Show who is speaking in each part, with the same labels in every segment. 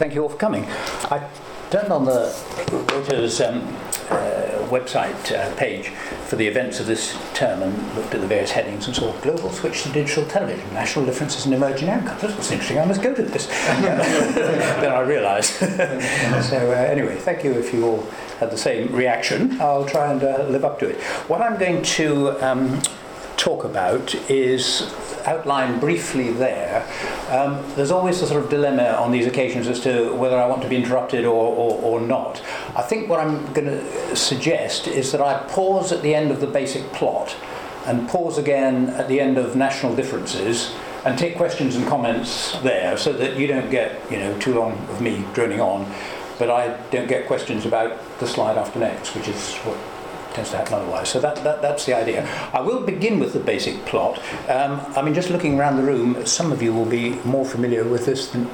Speaker 1: thank you all for coming. I turned on the Reuters um, uh, website uh, page for the events of this term and looked at the various headings and saw global switch to digital television, national differences in emerging outcomes. That's interesting, I must go to this. then I realised. so uh, anyway, thank you if you all had the same reaction. I'll try and uh, live up to it. What I'm going to um, talk about is outlined briefly there. Um, there's always a sort of dilemma on these occasions as to whether I want to be interrupted or, or, or not. I think what I'm going to suggest is that I pause at the end of the basic plot and pause again at the end of national differences and take questions and comments there so that you don't get you know too long of me droning on but I don't get questions about the slide after next which is what tends to happen otherwise. So that, that, that's the idea. I will begin with the basic plot. Um, I mean, just looking around the room, some of you will be more familiar with this than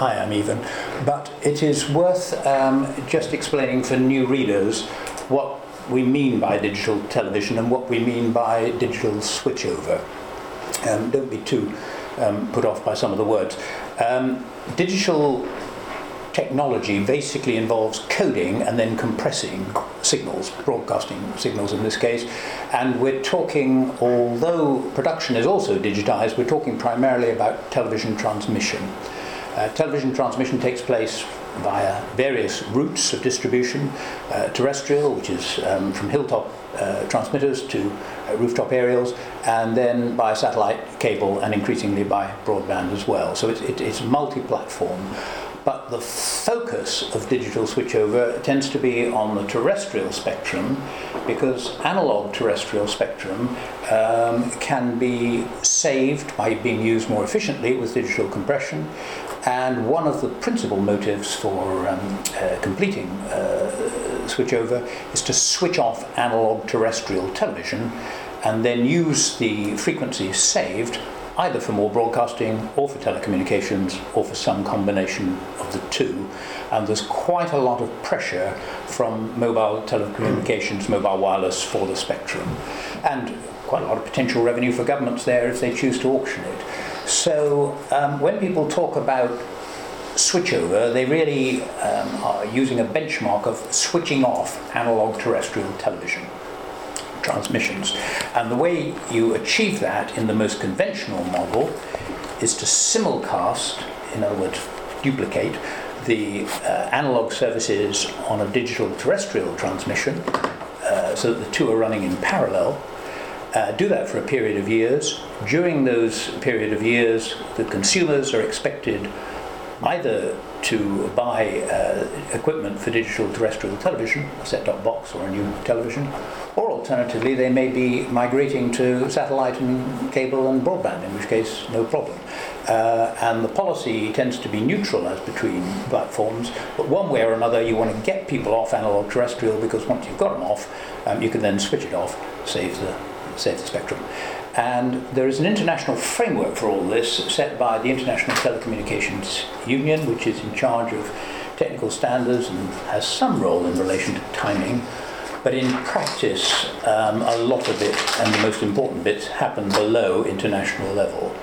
Speaker 1: I am even, but it is worth um, just explaining for new readers what we mean by digital television and what we mean by digital switchover. Um, don't be too um, put off by some of the words. Um, digital technology basically involves coding and then compressing signals, broadcasting signals in this case. And we're talking, although production is also digitized, we're talking primarily about television transmission. Uh, television transmission takes place via various routes of distribution, uh, terrestrial, which is um, from hilltop uh, transmitters to uh, rooftop aerials, and then by satellite cable and increasingly by broadband as well. So it, it's multi-platform. But the focus of digital switchover tends to be on the terrestrial spectrum because analog terrestrial spectrum um, can be saved by being used more efficiently with digital compression. And one of the principal motives for um, uh, completing uh, switchover is to switch off analog terrestrial television and then use the frequencies saved either for more broadcasting or for telecommunications or for some combination of the two. And there's quite a lot of pressure from mobile telecommunications, mobile wireless for the spectrum. And quite a lot of potential revenue for governments there if they choose to auction it. So um, when people talk about switchover, they really um, are using a benchmark of switching off analog terrestrial television transmissions. And the way you achieve that in the most conventional model is to simulcast, in other words, duplicate, the uh, analog services on a digital terrestrial transmission uh, so that the two are running in parallel. Uh, do that for a period of years. During those period of years, the consumers are expected either to buy uh, equipment for digital terrestrial television, a set-top box or a new television, or alternatively they may be migrating to satellite and cable and broadband, in which case no problem. Uh, and the policy tends to be neutral as between platforms, but one way or another you want to get people off analog terrestrial because once you've got them off, um, you can then switch it off, save the, save the spectrum. And there is an international framework for all this set by the International Telecommunications Union, which is in charge of technical standards and has some role in relation to timing. But in practice, um, a lot of it, and the most important bits, happen below international level.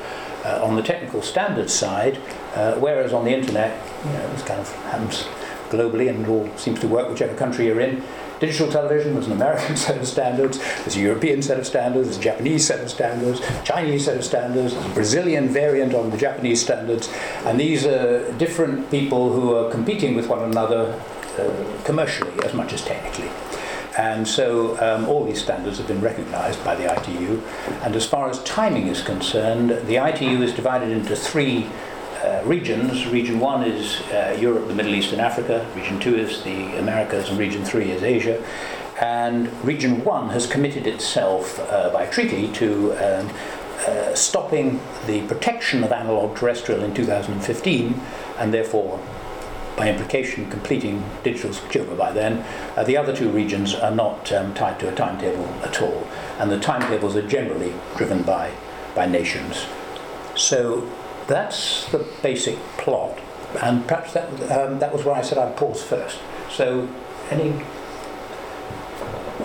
Speaker 1: Uh, on the technical standards side, uh, whereas on the internet, you know, this kind of happens globally and all seems to work whichever country you're in, digital television, there's an American set of standards, there's a European set of standards, there's a Japanese set of standards, Chinese set of standards, there's a Brazilian variant on the Japanese standards, and these are different people who are competing with one another uh, commercially as much as technically. And so um, all these standards have been recognized by the ITU. And as far as timing is concerned, the ITU is divided into three uh, regions. Region 1 is uh, Europe, the Middle East and Africa. Region 2 is the Americas and Region 3 is Asia. And Region 1 has committed itself uh, by treaty to um, uh, stopping the protection of analog terrestrial in 2015 and therefore by implication completing digital switchover by then. Uh, the other two regions are not um, tied to a timetable at all and the timetables are generally driven by, by nations. So that's the basic plot, and perhaps that um, that was why I said I'd pause first. So, any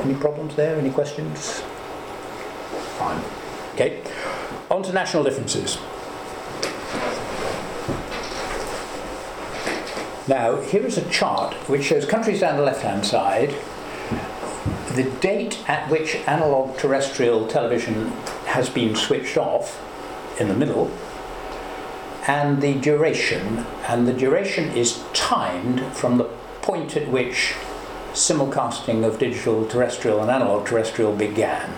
Speaker 1: any problems there? Any questions? Fine. Okay. On to national differences. Now, here is a chart which shows countries down the left-hand side, the date at which analog terrestrial television has been switched off in the middle, and the duration. And the duration is timed from the point at which simulcasting of digital terrestrial and analog terrestrial began.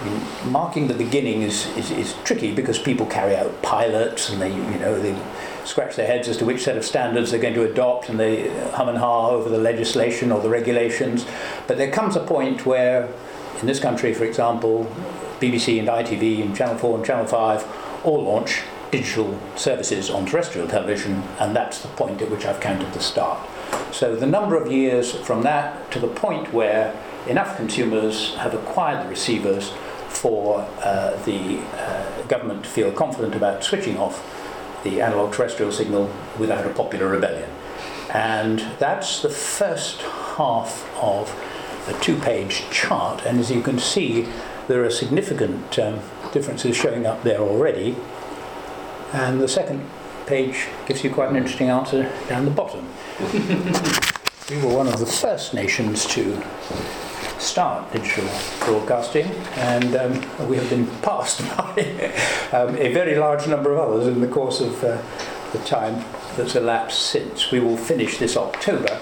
Speaker 1: I mean, marking the beginning is, is, is tricky because people carry out pilots and they, you know, they scratch their heads as to which set of standards they're going to adopt and they hum and ha over the legislation or the regulations. But there comes a point where, in this country, for example, BBC and ITV and Channel 4 and Channel 5 all launch digital services on terrestrial television, and that's the point at which I've counted the start. So the number of years from that to the point where enough consumers have acquired the receivers for uh, the uh, government to feel confident about switching off the analog terrestrial signal without a popular rebellion. And that's the first half of a two page chart, and as you can see, there are significant um, differences showing up there already. And the second page gives you quite an interesting answer down the bottom. we were one of the first nations to start digital broadcasting, and um, we have been passed by um, a very large number of others in the course of uh, the time that's elapsed since. We will finish this October.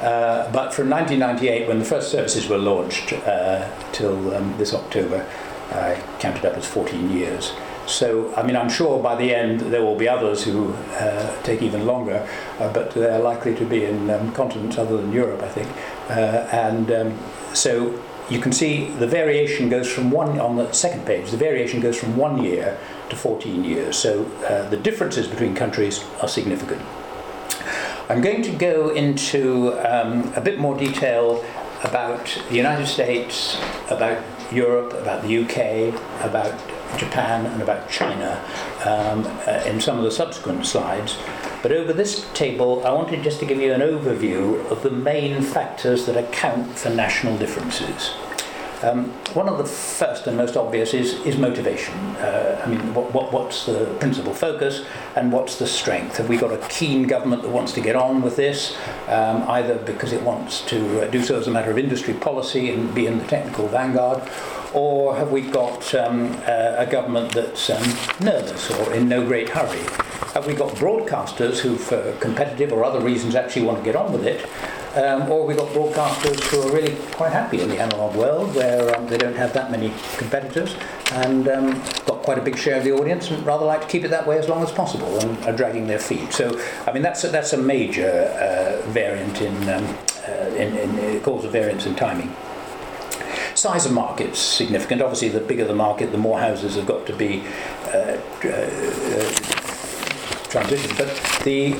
Speaker 1: Uh, but from 1998, when the first services were launched, uh, till um, this October, I counted up as 14 years. So, I mean, I'm sure by the end there will be others who uh, take even longer, uh, but they're likely to be in um, continents other than Europe, I think. Uh, and um, so you can see the variation goes from one, on the second page, the variation goes from one year to 14 years. So uh, the differences between countries are significant. I'm going to go into um, a bit more detail about the United States, about Europe, about the UK, about Japan, and about China um, uh, in some of the subsequent slides. But over this table, I wanted just to give you an overview of the main factors that account for national differences. Um, one of the first and most obvious is, is motivation. Uh, I mean, what, what, what's the principal focus and what's the strength? Have we got a keen government that wants to get on with this, um, either because it wants to uh, do so as a matter of industry policy and be in the technical vanguard, or have we got um, uh, a government that's um, nervous or in no great hurry? Have we got broadcasters who, for competitive or other reasons, actually want to get on with it? Um, or we've got broadcasters who are really quite happy in the analog world where um, they don't have that many competitors and um, got quite a big share of the audience and rather like to keep it that way as long as possible and are dragging their feet. So, I mean, that's a, that's a major uh, variant in, um, uh, in, in, it calls a variance in timing. Size of market's significant. Obviously, the bigger the market, the more houses have got to be uh, uh transition. But the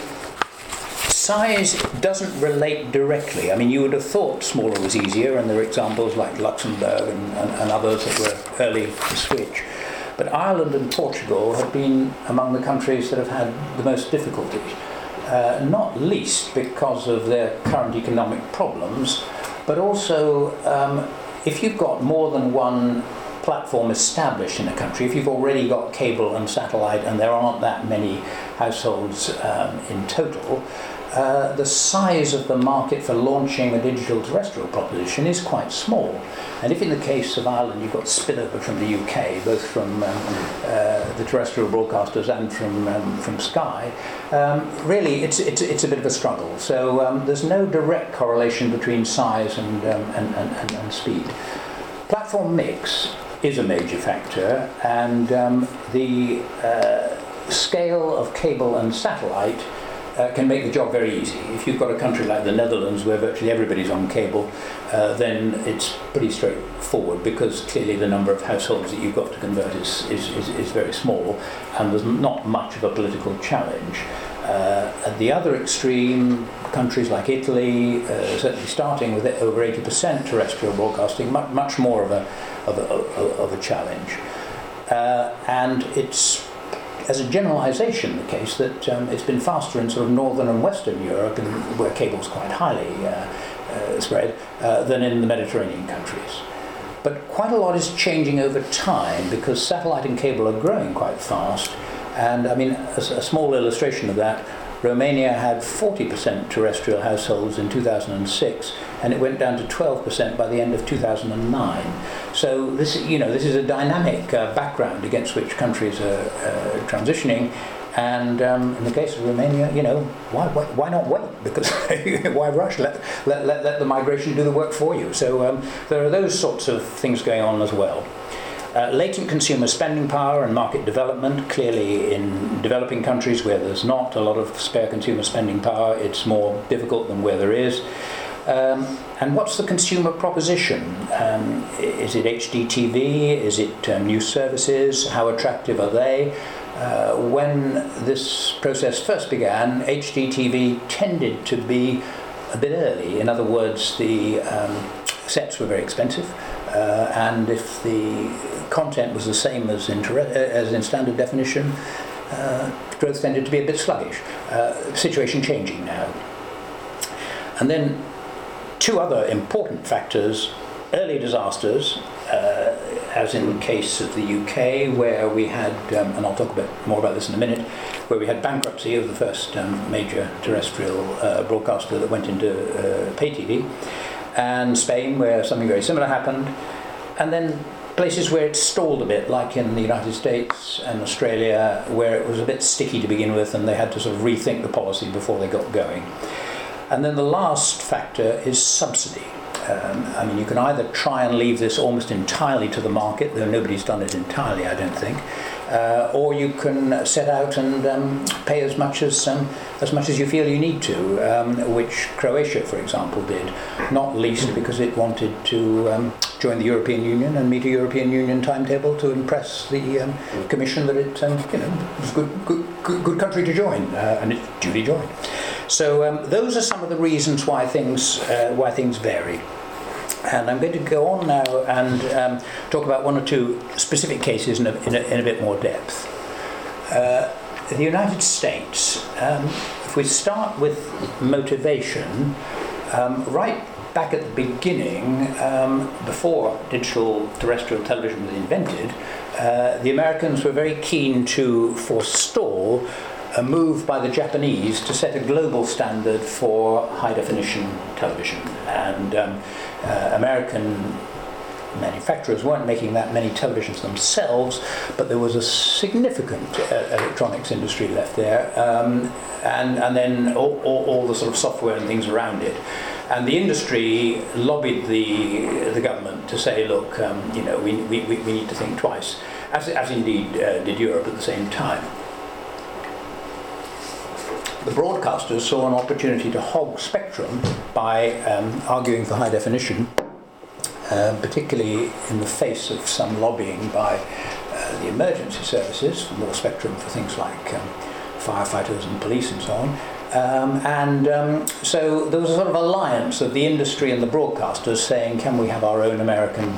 Speaker 1: size doesn't relate directly. I mean, you would have thought smaller was easier, and there are examples like Luxembourg and, and, and others that were early to switch. But Ireland and Portugal have been among the countries that have had the most difficulties, uh, not least because of their current economic problems, but also um, if you've got more than one platform established in a country, if you've already got cable and satellite and there aren't that many households um, in total, uh, the size of the market for launching a digital terrestrial proposition is quite small. And if in the case of Ireland you've got spillover from the UK, both from um, uh, the terrestrial broadcasters and from, um, from Sky, um, really it's, it's, it's a bit of a struggle. So um, there's no direct correlation between size and, um, and, and, and, speed. Platform mix is a major factor, and um, the uh, scale of cable and satellite uh, can make the job very easy. If you've got a country like the Netherlands where virtually everybody's on cable, uh, then it's pretty straightforward because clearly the number of households that you've got to convert is, is, is, is very small and there's not much of a political challenge. Uh, at the other extreme, countries like Italy, uh, certainly starting with over 80% terrestrial broadcasting, much, much more of a, of a, of a challenge. Uh, and it's as a generalisation the case that um, it's been faster in sort of northern and western Europe, and where cable's quite highly uh, uh, spread, uh, than in the Mediterranean countries. But quite a lot is changing over time because satellite and cable are growing quite fast. And I mean, a, a small illustration of that Romania had 40% terrestrial households in 2006, and it went down to 12% by the end of 2009. So this, you know, this is a dynamic uh, background against which countries are uh, transitioning. And um, in the case of Romania, you know, why, why, why not wait? Because why rush? Let, let, let, let the migration do the work for you. So um, there are those sorts of things going on as well. Uh, latent consumer spending power and market development. Clearly, in developing countries where there's not a lot of spare consumer spending power, it's more difficult than where there is. Um, and what's the consumer proposition? Um, is it HDTV? Is it um, new services? How attractive are they? Uh, when this process first began, HDTV tended to be a bit early. In other words, the um, sets were very expensive, uh, and if the content was the same as in, as in standard definition, uh, growth tended to be a bit sluggish. Uh, situation changing now. And then two other important factors early disasters, uh, as in the case of the UK, where we had, um, and I'll talk a bit more about this in a minute, where we had bankruptcy of the first um, major terrestrial uh, broadcaster that went into uh, pay TV, and Spain, where something very similar happened, and then places where it stalled a bit, like in the United States and Australia, where it was a bit sticky to begin with, and they had to sort of rethink the policy before they got going. And then the last factor is subsidy. Um, I mean, you can either try and leave this almost entirely to the market, though nobody's done it entirely, I don't think, uh, or you can set out and um, pay as much as um, as much as you feel you need to, um, which Croatia, for example, did, not least because it wanted to um, join the European Union and meet a European Union timetable to impress the um, Commission that it um, you know was a good, good, good, good country to join, uh, and it duly joined. So um, those are some of the reasons why things uh, why things vary. And I'm going to go on now and um, talk about one or two specific cases in a, in a, in a bit more depth. Uh, the United States, um, if we start with motivation, um, right back at the beginning, um, before digital terrestrial television was invented, uh, the Americans were very keen to forestall a move by the Japanese to set a global standard for high definition television. And um, uh, American manufacturers weren't making that many televisions themselves, but there was a significant uh, electronics industry left there, um, and, and then all, all, all, the sort of software and things around it. And the industry lobbied the, the government to say, look, um, you know, we, we, we need to think twice, as, as indeed uh, did Europe at the same time the broadcasters saw an opportunity to hog spectrum by um, arguing for high definition, uh, particularly in the face of some lobbying by uh, the emergency services for more spectrum for things like um, firefighters and police and so on. Um, and um, so there was a sort of alliance of the industry and the broadcasters saying, can we have our own American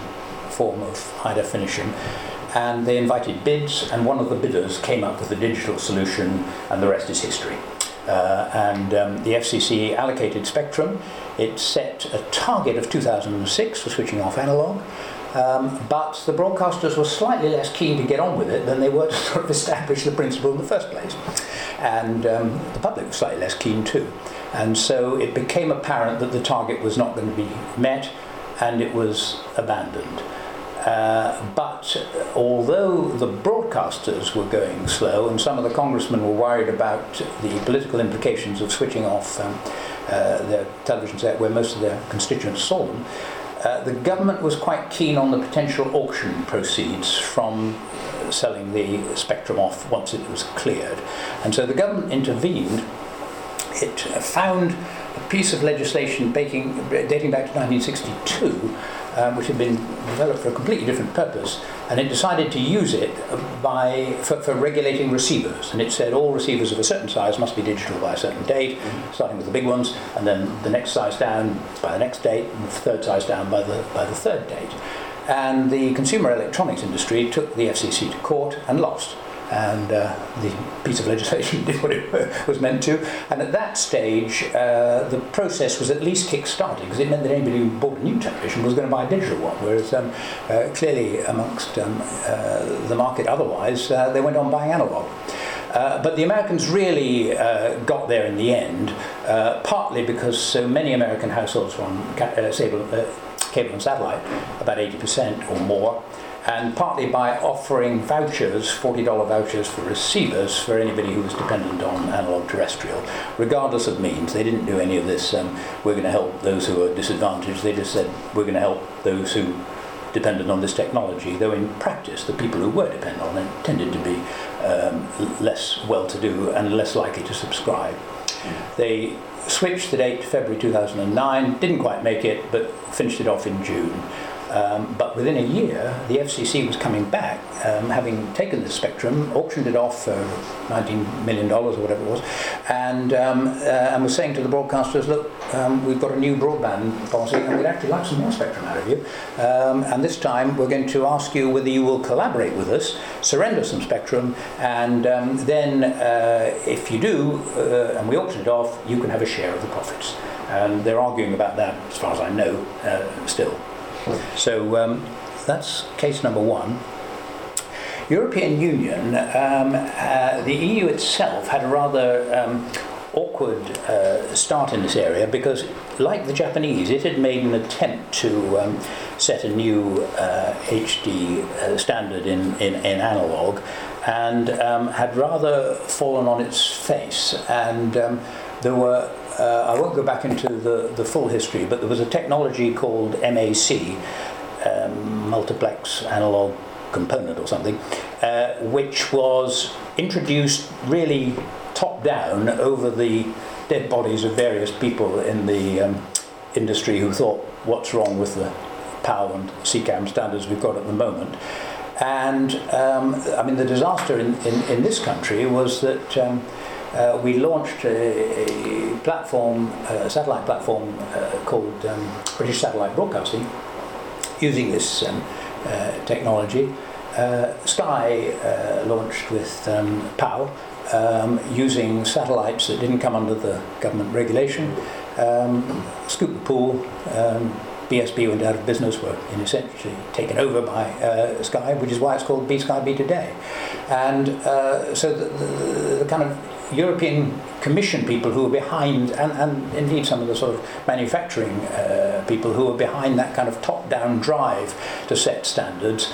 Speaker 1: form of high definition? And they invited bids, and one of the bidders came up with a digital solution, and the rest is history. Uh, and um, the FCC allocated spectrum. It set a target of 2006 for switching off analog. Um, but the broadcasters were slightly less keen to get on with it than they were to sort of establish the principle in the first place. And um, the public was slightly less keen too. And so it became apparent that the target was not going to be met and it was abandoned. Uh, but although the broadcasters were going slow and some of the congressmen were worried about the political implications of switching off um, uh, their television set where most of their constituents saw them, uh, the government was quite keen on the potential auction proceeds from selling the spectrum off once it was cleared. And so the government intervened. It found a piece of legislation dating back to 1962 um, which had been developed for a completely different purpose, and it decided to use it by, for, for, regulating receivers. And it said all receivers of a certain size must be digital by a certain date, starting with the big ones, and then the next size down by the next date, and the third size down by the, by the third date. And the consumer electronics industry took the FCC to court and lost and uh, the piece of legislation did what it was meant to. And at that stage, uh, the process was at least kick-started because it meant that anybody who bought a new television was going to buy a digital one, whereas um, uh, clearly amongst um, uh, the market otherwise, uh, they went on buying analog. Uh, but the Americans really got there in the end, partly because so many American households were on cable, cable and satellite, about 80% or more, and partly by offering vouchers, $40 vouchers for receivers for anybody who was dependent on analog terrestrial, regardless of means. They didn't do any of this, um, we're going to help those who are disadvantaged. They just said, we're going to help those who dependent on this technology, though in practice the people who were dependent on it tended to be um, less well-to-do and less likely to subscribe. They switched the date to February 2009, didn't quite make it, but finished it off in June. Um, but within a year, the FCC was coming back, um, having taken the spectrum, auctioned it off for $19 million or whatever it was, and, um, uh, and was saying to the broadcasters, look, um, we've got a new broadband policy and we'd actually like some more spectrum out of you. Um, and this time we're going to ask you whether you will collaborate with us, surrender some spectrum, and um, then uh, if you do, uh, and we auction it off, you can have a share of the profits. And they're arguing about that, as far as I know, uh, still. So um, that's case number one. European Union, um, uh, the EU itself had a rather um, awkward uh, start in this area because, like the Japanese, it had made an attempt to um, set a new uh, HD uh, standard in, in, in analog and um, had rather fallen on its face. And um, there were uh, I won't go back into the, the full history, but there was a technology called MAC, um, multiplex analog component or something, uh, which was introduced really top down over the dead bodies of various people in the um, industry who thought, what's wrong with the PAL and SECAM standards we've got at the moment. And um, I mean, the disaster in, in, in this country was that um, uh, we launched a, a platform, a satellite platform uh, called um, British Satellite Broadcasting, using this um, uh, technology. Uh, Sky uh, launched with um, PAL, um, using satellites that didn't come under the government regulation. Um, scooped the pool, um, BSB went out of business, were in essentially taken over by uh, Sky, which is why it's called B Sky B today. And uh, so the, the, the, kind of European Commission people who were behind, and, and indeed some of the sort of manufacturing uh, people who were behind that kind of top-down drive to set standards,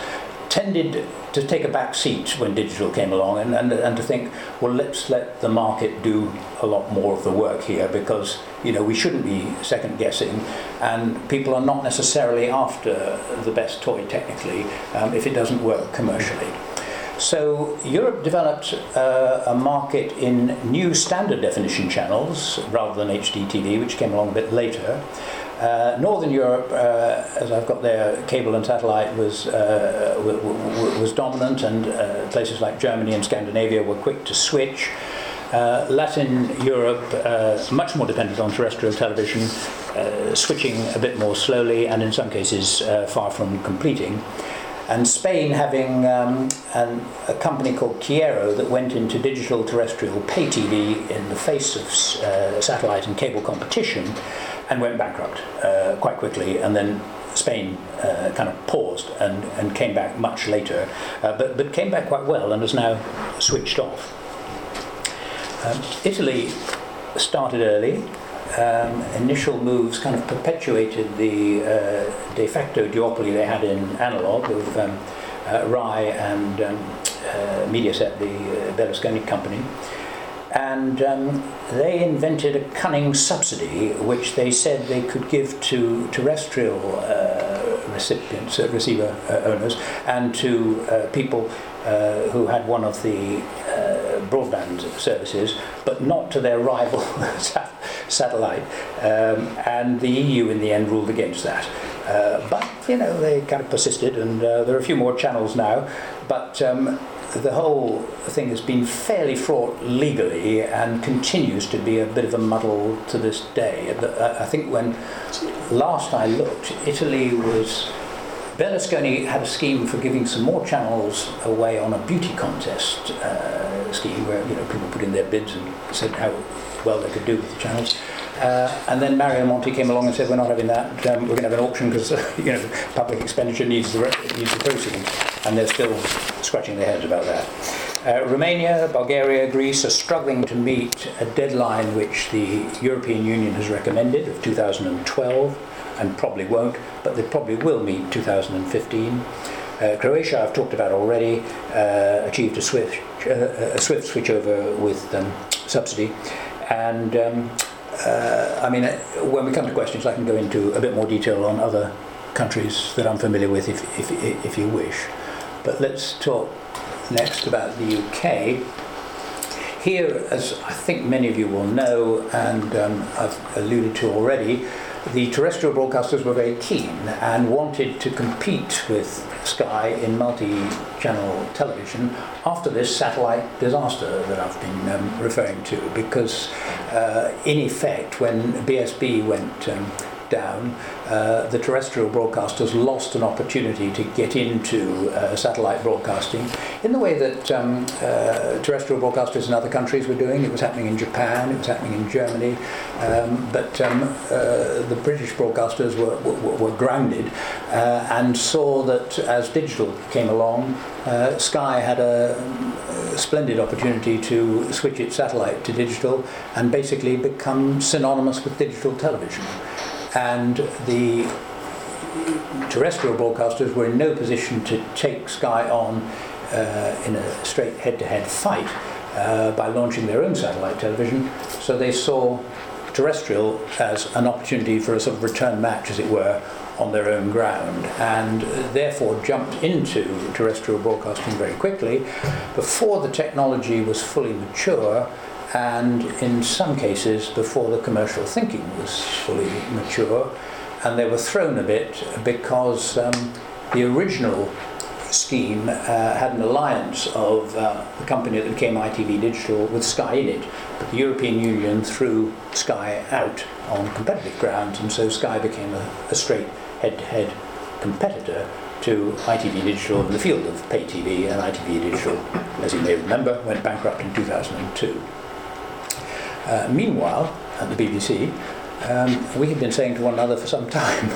Speaker 1: tended to take a back seat when digital came along and, and, and to think, well, let's let the market do a lot more of the work here because, you know, we shouldn't be second guessing and people are not necessarily after the best toy technically um, if it doesn't work commercially. So Europe developed uh, a market in new standard definition channels rather than HDTV, which came along a bit later. Uh, Northern Europe, uh, as I've got there, cable and satellite was uh, was dominant, and uh, places like Germany and Scandinavia were quick to switch. Uh, Latin Europe, much more dependent on terrestrial television, switching a bit more slowly, and in some cases far from completing and Spain having um, an, a company called Quiero that went into digital terrestrial pay TV in the face of uh, satellite and cable competition and went bankrupt uh, quite quickly and then Spain uh, kind of paused and, and came back much later uh, but, but came back quite well and has now switched off. Um, Italy started early um, initial moves kind of perpetuated the uh, de facto duopoly they had in analog of um, uh, RAI and um, uh, Mediaset, the uh, Berlusconi company. And um, they invented a cunning subsidy which they said they could give to terrestrial uh, recipients, uh, receiver owners, and to people who had one of the broadband services, but not to their rival satellite. Um, and the EU in the end ruled against that. Uh, but, you know, they kind of persisted, and uh, there are a few more channels now. But um, the whole thing has been fairly fraught legally and continues to be a bit of a muddle to this day. I think when last I looked, Italy was Berlusconi had a scheme for giving some more channels away on a beauty contest uh, scheme where you know people put in their bids and said how well they could do with the channels. Uh, and then Mario Monti came along and said, "We're not having that. Um, we're going to have an auction because uh, you know public expenditure needs the needs the proceeds." And they're still scratching their heads about that. Uh, Romania, Bulgaria, Greece are struggling to meet a deadline which the European Union has recommended of 2012 and probably won't, but they probably will meet 2015. Uh, Croatia, I've talked about already, uh, achieved a swift, uh, a swift switchover with um, subsidy. And um, uh, I mean, when we come to questions, I can go into a bit more detail on other countries that I'm familiar with if, if, if you wish. But let's talk next about the UK. Here, as I think many of you will know, and um, I've alluded to already, the terrestrial broadcasters were very keen and wanted to compete with Sky in multi-channel television after this satellite disaster that I've been um, referring to because uh, in effect when BSB went um, down, uh, the terrestrial broadcasters lost an opportunity to get into uh, satellite broadcasting in the way that um, uh, terrestrial broadcasters in other countries were doing. It was happening in Japan, it was happening in Germany, um, but um, uh, the British broadcasters were, were, were grounded uh, and saw that as digital came along, uh, Sky had a splendid opportunity to switch its satellite to digital and basically become synonymous with digital television and the terrestrial broadcasters were in no position to take Sky on uh, in a straight head-to-head fight uh, by launching their own satellite television. So they saw terrestrial as an opportunity for a sort of return match, as it were, on their own ground, and therefore jumped into terrestrial broadcasting very quickly before the technology was fully mature and in some cases before the commercial thinking was fully mature and they were thrown a bit because um, the original scheme uh, had an alliance of uh, the company that became ITV Digital with Sky in it. But the European Union threw Sky out on competitive grounds, and so Sky became a, a straight head-to-head competitor to ITV Digital in the field of pay TV, and ITV Digital, as you may remember, went bankrupt in 2002. Uh, meanwhile, at the BBC, um, we have been saying to one another for some time,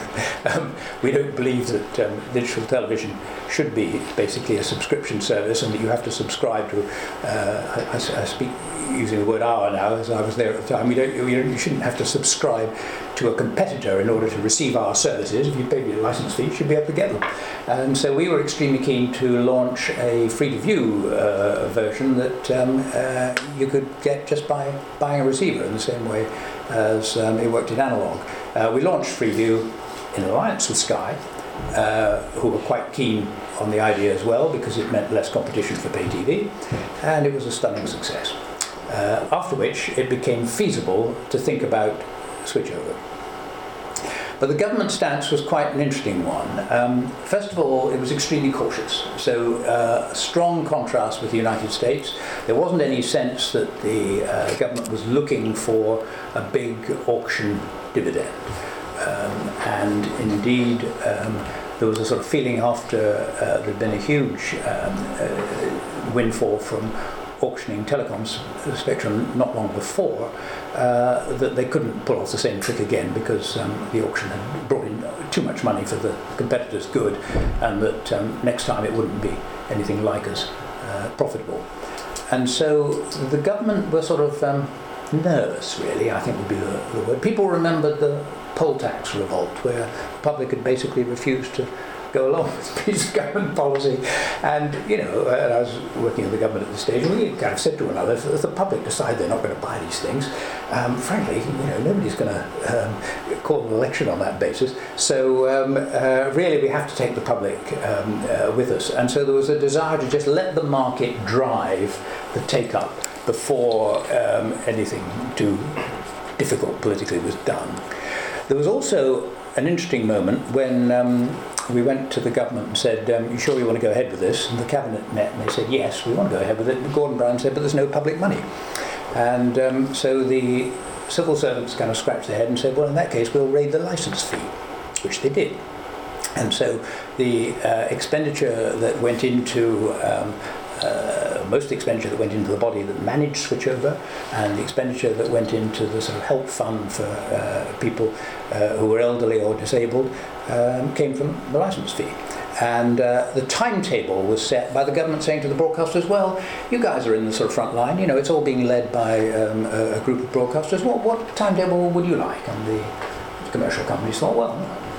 Speaker 1: um, we don't believe that um, digital television should be basically a subscription service and that you have to subscribe to, uh, I, I, speak using the word our now, as I was there at the time, we don't, don't, you shouldn't have to subscribe to a competitor in order to receive our services. If you pay your license fee, you should be able to get them. And so we were extremely keen to launch a free-to-view uh, version that um, uh, you could get just by buying a receiver in the same way as um, it worked in analog. Uh, we launched Freeview in alliance with Sky, uh, who were quite keen on the idea as well because it meant less competition for pay TV, and it was a stunning success. Uh, after which it became feasible to think about switchover. But the government stance was quite an interesting one. Um, first of all, it was extremely cautious. So, uh, strong contrast with the United States. There wasn't any sense that the uh, government was looking for a big auction dividend. Um, and indeed, um, there was a sort of feeling after uh, there'd been a huge um, uh, windfall from auctioning telecoms spectrum not long before, uh, that they couldn't pull off the same trick again because um, the auction had brought in too much money for the competitors' good, and that um, next time it wouldn't be anything like as uh, profitable. And so the government were sort of um, nervous, really, I think would be the, the word. People remembered the poll tax revolt, where the public had basically refused to go along with piece of government policy. And, you know, and I was working in the government at the stage, and we kind of said to one another, if the public decide they're not going to buy these things, um, frankly, you know, nobody's going to um, call an election on that basis. So um, uh, really, we have to take the public um, uh, with us. And so there was a desire to just let the market drive the take-up before um, anything too difficult politically was done. There was also an interesting moment when um, we went to the government and said, um, you sure you want to go ahead with this? And the cabinet met and they said, yes, we want to go ahead with it. And Gordon Brown said, but there's no public money. And um, so the civil servants kind of scratched their head and said, well, in that case, we'll raid the license fee, which they did. And so the uh, expenditure that went into um, uh, most expenditure that went into the body that managed switchover and the expenditure that went into the sort of help fund for uh, people uh, who were elderly or disabled um, came from the license fee. And uh, the timetable was set by the government saying to the broadcasters, well, you guys are in the sort of front line, you know, it's all being led by um, a, a, group of broadcasters. What, what timetable would you like? And the commercial companies thought, well,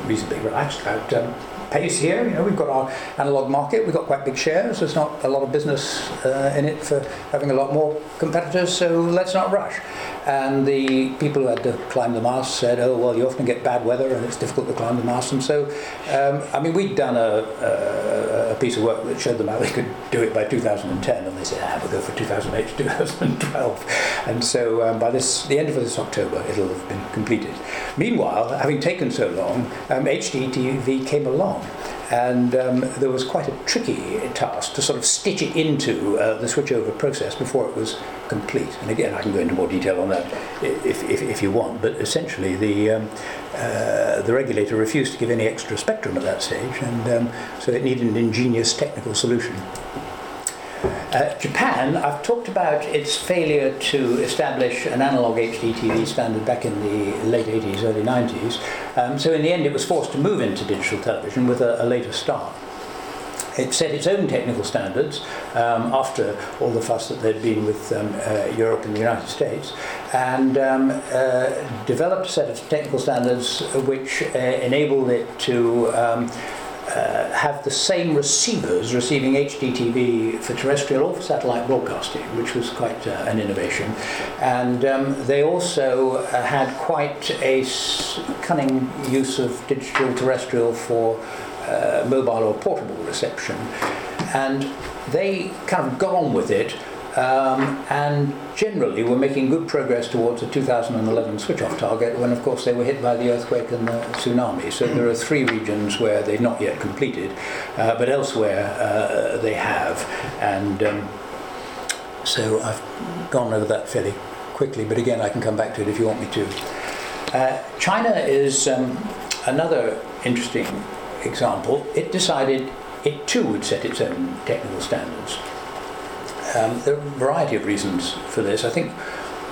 Speaker 1: reasonably relaxed about um, pace here. You know, we've got our analog market, we've got quite big shares. There's not a lot of business uh, in it for having a lot more competitors, so let's not rush. And the people who had to climb the mast said, oh, well, you often get bad weather and it's difficult to climb the mast. And so, um, I mean, we'd done a, a, piece of work that showed them how they could do it by 2010, and they said, ah, we'll go for 2008 to 2012. And so um, by this, the end of this October, it'll have been completed. Meanwhile, having taken so long, um, HDTV came along and um, there was quite a tricky task to sort of stitch it into uh, the switchover process before it was complete. And again, I can go into more detail on that if, if, if you want, but essentially the, um, uh, the regulator refused to give any extra spectrum at that stage, and um, so it needed an ingenious technical solution. Uh, Japan, I've talked about its failure to establish an analog HDTV standard back in the late 80s, early 90s. Um, so in the end, it was forced to move into digital television with a, a later start. It set its own technical standards um, after all the fuss that there'd been with um, uh, Europe and the United States, and um, uh, developed a set of technical standards which uh, enabled it to um, uh, have the same receivers receiving HDTV for terrestrial or for satellite broadcasting, which was quite uh, an innovation. And um, they also uh, had quite a cunning use of digital terrestrial for uh, mobile or portable reception. And they kind of got on with it um, and generally we're making good progress towards a 2011 switch-off target when of course they were hit by the earthquake and the tsunami. So there are three regions where they've not yet completed, uh, but elsewhere uh, they have. And um, so I've gone over that fairly quickly, but again I can come back to it if you want me to. Uh, China is um, another interesting example. It decided it too would set its own technical standards. Um, there are a variety of reasons for this. I think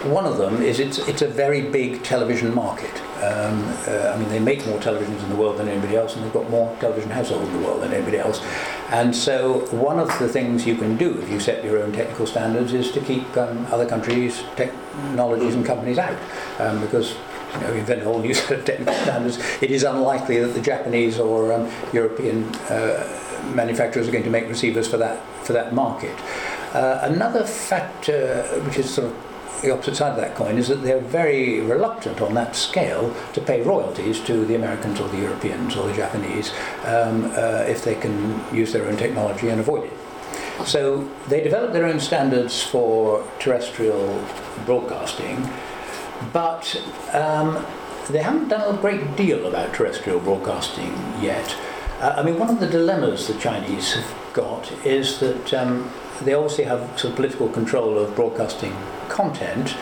Speaker 1: one of them is it's, it's a very big television market. Um, uh, I mean, they make more televisions in the world than anybody else, and they've got more television households in the world than anybody else. And so, one of the things you can do if you set your own technical standards is to keep um, other countries' technologies and companies out, um, because you know, invent a whole new set of technical standards. It is unlikely that the Japanese or um, European uh, manufacturers are going to make receivers for that for that market. Uh, another factor, which is sort of the opposite side of that coin, is that they're very reluctant on that scale to pay royalties to the Americans or the Europeans or the Japanese um, uh, if they can use their own technology and avoid it. So they developed their own standards for terrestrial broadcasting, but um, they haven't done a great deal about terrestrial broadcasting yet. Uh, I mean, one of the dilemmas the Chinese have got is that um, they obviously have sort of political control of broadcasting content,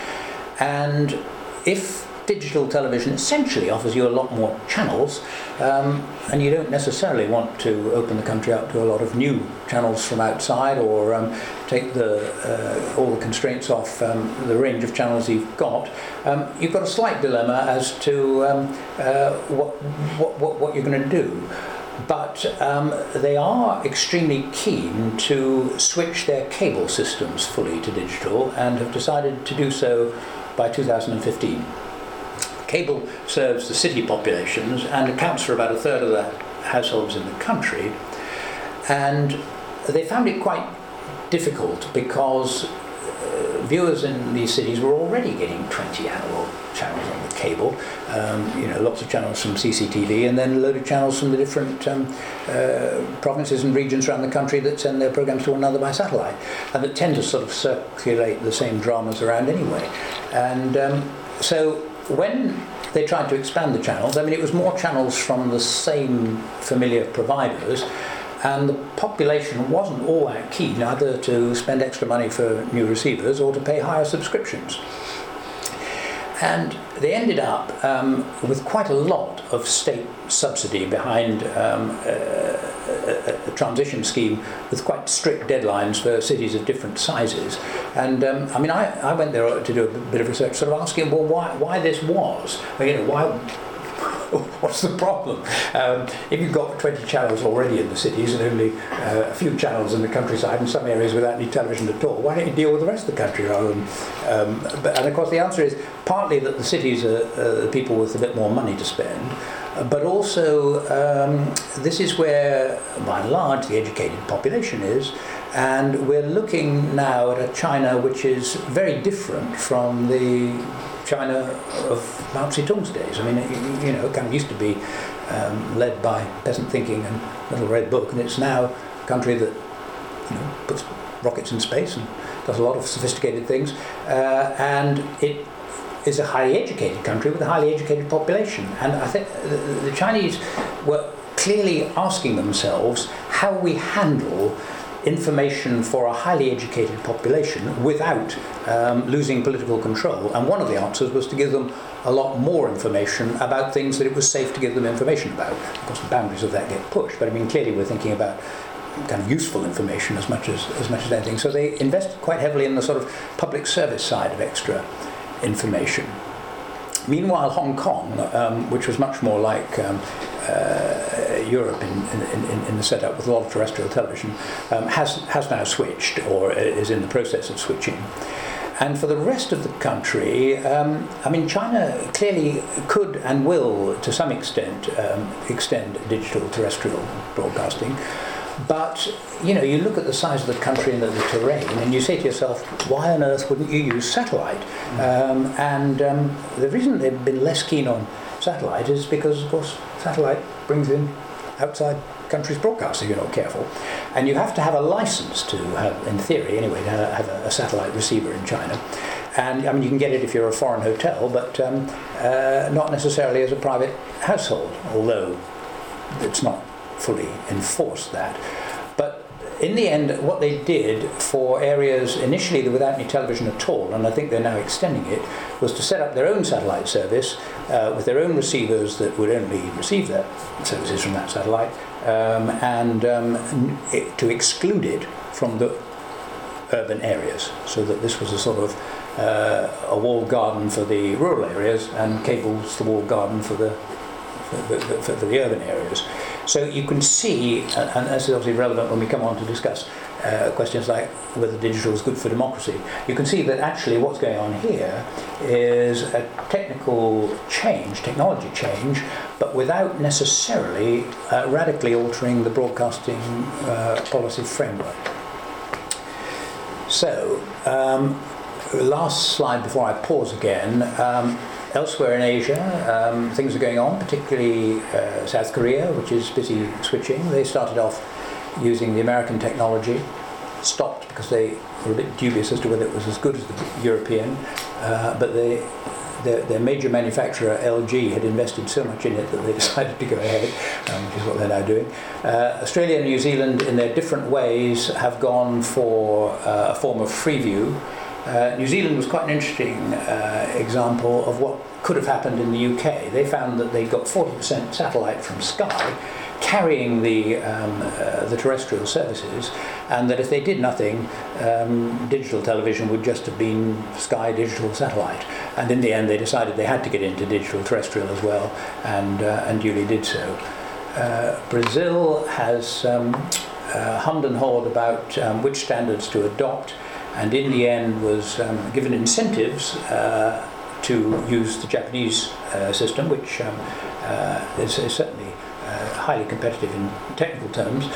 Speaker 1: and if digital television essentially offers you a lot more channels, um, and you don't necessarily want to open the country up to a lot of new channels from outside or um, take the, uh, all the constraints off um, the range of channels you've got, um, you've got a slight dilemma as to um, uh, what, what, what, you're going to do but um, they are extremely keen to switch their cable systems fully to digital and have decided to do so by 2015. Cable serves the city populations and accounts for about a third of the households in the country. And they found it quite difficult because uh, viewers in these cities were already getting 20 analog channels on the cable, um, you know, lots of channels from CCTV, and then a load of channels from the different um, uh, provinces and regions around the country that send their programs to one another by satellite, and that tend to sort of circulate the same dramas around anyway. And um, so when they tried to expand the channels, I mean, it was more channels from the same familiar providers and the population wasn't all that keen either to spend extra money for new receivers or to pay higher subscriptions. And they ended up um, with quite a lot of state subsidy behind um, a, a, a, transition scheme with quite strict deadlines for cities of different sizes. And um, I mean, I, I went there to do a bit of research, sort of asking, well, why, why this was? you know, why, what's the problem? Um, if you've got 20 channels already in the cities and only uh, a few channels in the countryside and some areas without any television at all, why don't you deal with the rest of the country rather than... Um, but, and of course the answer is partly that the cities are uh, people with a bit more money to spend, but also um, this is where, by and large, the educated population is, and we're looking now at a China which is very different from the China of Mao Zedong's days. I mean, it, you know, it kind of used to be um, led by peasant thinking and little red book, and it's now a country that you know puts rockets in space and does a lot of sophisticated things, uh, and it is a highly educated country with a highly educated population. And I think the, Chinese were clearly asking themselves how we handle information for a highly educated population without um, losing political control. And one of the answers was to give them a lot more information about things that it was safe to give them information about. Of course, the boundaries of that get pushed, but I mean, clearly we're thinking about kind of useful information as much as, as much as anything. So they invested quite heavily in the sort of public service side of extra information. Meanwhile, Hong Kong, um, which was much more like um, uh, Europe in, in, in, the setup with a lot of terrestrial television, um, has, has now switched or is in the process of switching. And for the rest of the country, um, I mean, China clearly could and will, to some extent, um, extend digital terrestrial broadcasting. But you know, you look at the size of the country and the, the terrain, and you say to yourself, why on earth wouldn't you use satellite? Um, and um, the reason they've been less keen on satellite is because, of course, satellite brings in outside countries broadcasting if you're not careful. And you have to have a license to have, in theory anyway, to have a, a satellite receiver in China. And I mean, you can get it if you're a foreign hotel, but um, uh, not necessarily as a private household, although it's not fully enforced that. In the end, what they did for areas initially that without any television at all, and I think they're now extending it, was to set up their own satellite service uh, with their own receivers that would only receive their services from that satellite, um, and um, it, to exclude it from the urban areas, so that this was a sort of uh, a walled garden for the rural areas and cables the walled garden for the for the, for the urban areas. So you can see, and this is obviously relevant when we come on to discuss uh, questions like whether digital is good for democracy, you can see that actually what's going on here is a technical change, technology change, but without necessarily uh, radically altering the broadcasting uh, policy framework. So, um, last slide before I pause again. Um, Elsewhere in Asia, um, things are going on, particularly uh, South Korea, which is busy switching. They started off using the American technology, stopped because they were a bit dubious as to whether it was as good as the European, uh, but they, their, their, major manufacturer, LG, had invested so much in it that they decided to go ahead, um, which is what they're now doing. Uh, Australia and New Zealand, in their different ways, have gone for uh, a form of Freeview, uh, New Zealand was quite an interesting uh, example of what could have happened in the UK. They found that they got 40% satellite from Sky carrying the, um, uh, the terrestrial services, and that if they did nothing, um, digital television would just have been Sky digital satellite. And in the end, they decided they had to get into digital terrestrial as well, and, uh, and duly did so. Uh, Brazil has um, hummed and hawed about um, which standards to adopt and in the end was um, given incentives uh, to use the Japanese uh, system, which um, uh, is, is, certainly uh, highly competitive in technical terms.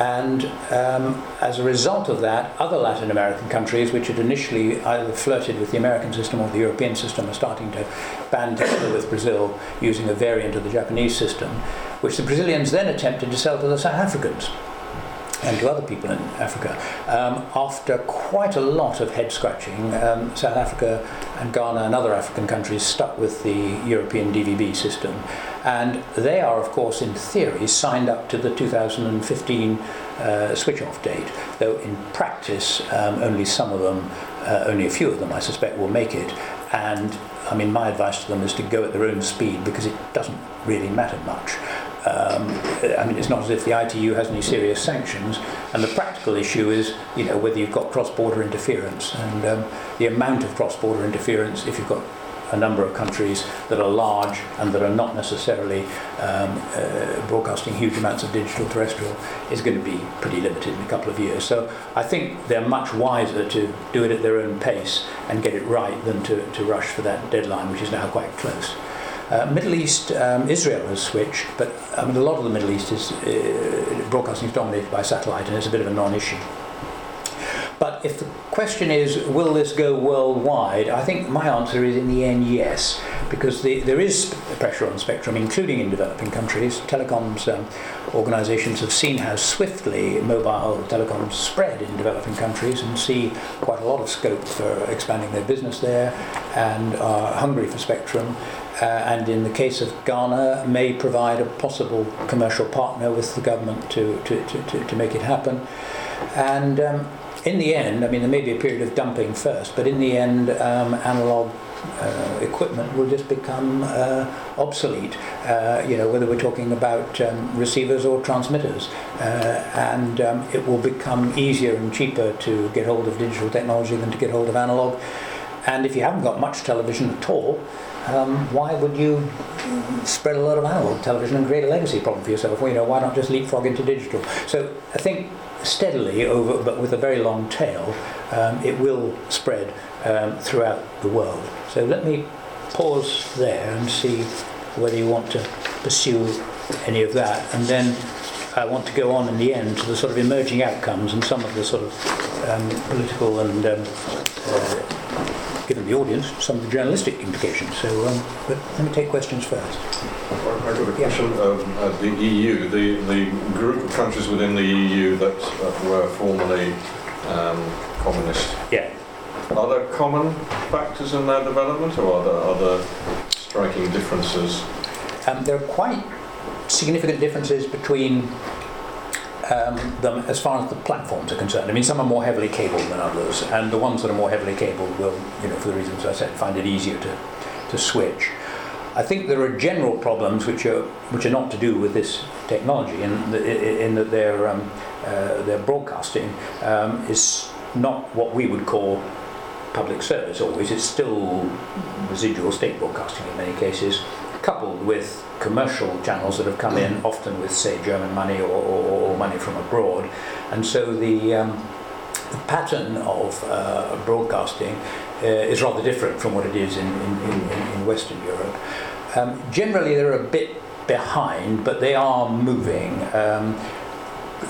Speaker 1: And um, as a result of that, other Latin American countries, which had initially either flirted with the American system or the European system, are starting to band together with Brazil using a variant of the Japanese system, which the Brazilians then attempted to sell to the South Africans and to other people in Africa. Um, after quite a lot of head scratching, um, South Africa and Ghana and other African countries stuck with the European DVB system. And they are, of course, in theory, signed up to the 2015 uh, switch off date, though in practice, um, only some of them, uh, only a few of them, I suspect, will make it. And I mean, my advice to them is to go at their own speed because it doesn't really matter much. Um, I mean, it's not as if the ITU has any serious sanctions, and the practical issue is, you know, whether you've got cross-border interference and um, the amount of cross-border interference if you've got a number of countries that are large and that are not necessarily um, uh, broadcasting huge amounts of digital terrestrial is going to be pretty limited in a couple of years. So I think they're much wiser to do it at their own pace and get it right than to, to rush for that deadline, which is now quite close. Uh, Middle East, um, Israel has switched, but I mean, a lot of the Middle East is uh, broadcasting is dominated by satellite, and it's a bit of a non-issue. But if the question is, will this go worldwide? I think my answer is in the end, yes, because the, there is pressure on spectrum, including in developing countries. Telecoms um, organisations have seen how swiftly mobile telecoms spread in developing countries and see quite a lot of scope for expanding their business there and are hungry for spectrum uh, and in the case of Ghana, may provide a possible commercial partner with the government to, to, to, to, to make it happen. And um, in the end, I mean, there may be a period of dumping first, but in the end, um, analog uh, equipment will just become uh, obsolete. Uh, you know, whether we're talking about um, receivers or transmitters, uh, and um, it will become easier and cheaper to get hold of digital technology than to get hold of analog. And if you haven't got much television at all, um, why would you spread a lot of analog television and create a legacy problem for yourself? Well, you know, why not just leapfrog into digital? So I think steadily over, but with a very long tail, um, it will spread um, throughout the world. So let me pause there and see whether you want to pursue any of that, and then I want to go on in the end to the sort of emerging outcomes and some of the sort of um, political and um, uh, the audience some of the journalistic implications. So, um, but let me take questions first.
Speaker 2: I've got a question. Yeah. Um, uh, the EU, the, the group of countries within the EU that uh, were formerly um, communist.
Speaker 1: Yeah.
Speaker 2: Are there common factors in their development, or are there other striking differences?
Speaker 1: Um, there are quite significant differences between um, them as far as the platforms are concerned. I mean, some are more heavily cabled than others, and the ones that are more heavily cabled will, you know, for the reasons I said, find it easier to, to switch. I think there are general problems which are which are not to do with this technology, in, the, in that their um, uh, their broadcasting um, is not what we would call public service. Always, it's still residual state broadcasting in many cases, coupled with commercial channels that have come in, often with, say, German money or, or, or money from abroad. And so the, um, the pattern of uh, broadcasting uh, is rather different from what it is in, in, in, in Western Europe. Um, generally, they're a bit behind, but they are moving. Um,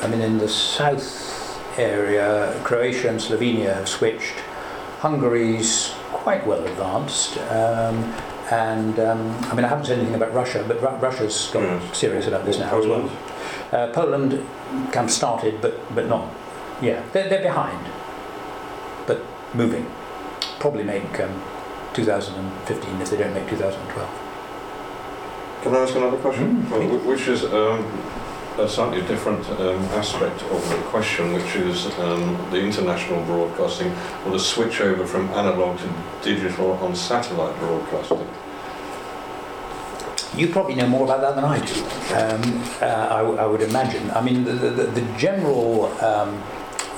Speaker 1: I mean, in the south area, Croatia and Slovenia have switched. Hungary's quite well advanced. Um, and um, I mean, I haven't said anything about Russia, but Ru- Russia's got serious about this now Poland. as well. Uh, Poland kind of started, but but not. Yeah, they're, they're behind, but moving. Probably make um, 2015 if they don't make 2012.
Speaker 2: Can I ask another question? Mm, which is um, a slightly different um, aspect of the question, which is um, the international broadcasting or the switch over from analog to digital on satellite broadcasting.
Speaker 1: You probably know more about that than I do. Um, uh, I, would imagine. I mean, the, the, the general um,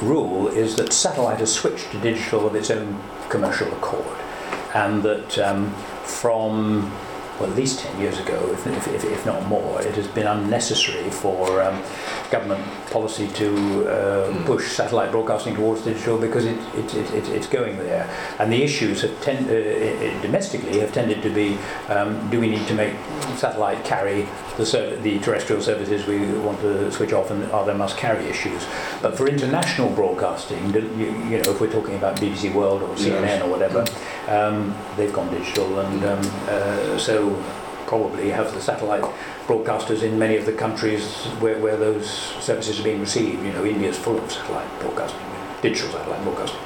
Speaker 1: rule is that satellite has switched to digital of its own commercial accord, and that um, from well, at least 10 years ago, if, if, if not more, it has been unnecessary for um, government policy to uh, mm. push satellite broadcasting towards digital because it, it, it, it's going there. And the issues have tend, uh, domestically have tended to be um, do we need to make satellite carry the, the terrestrial services we want to switch off and are there must carry issues. But for international broadcasting, you, you know, if we're talking about BBC World or CNN yes. or whatever, um, they've gone digital and um, uh, so probably have the satellite broadcasters in many of the countries where, where those services are being received. You know, India's full of satellite broadcasting, digital satellite broadcasting.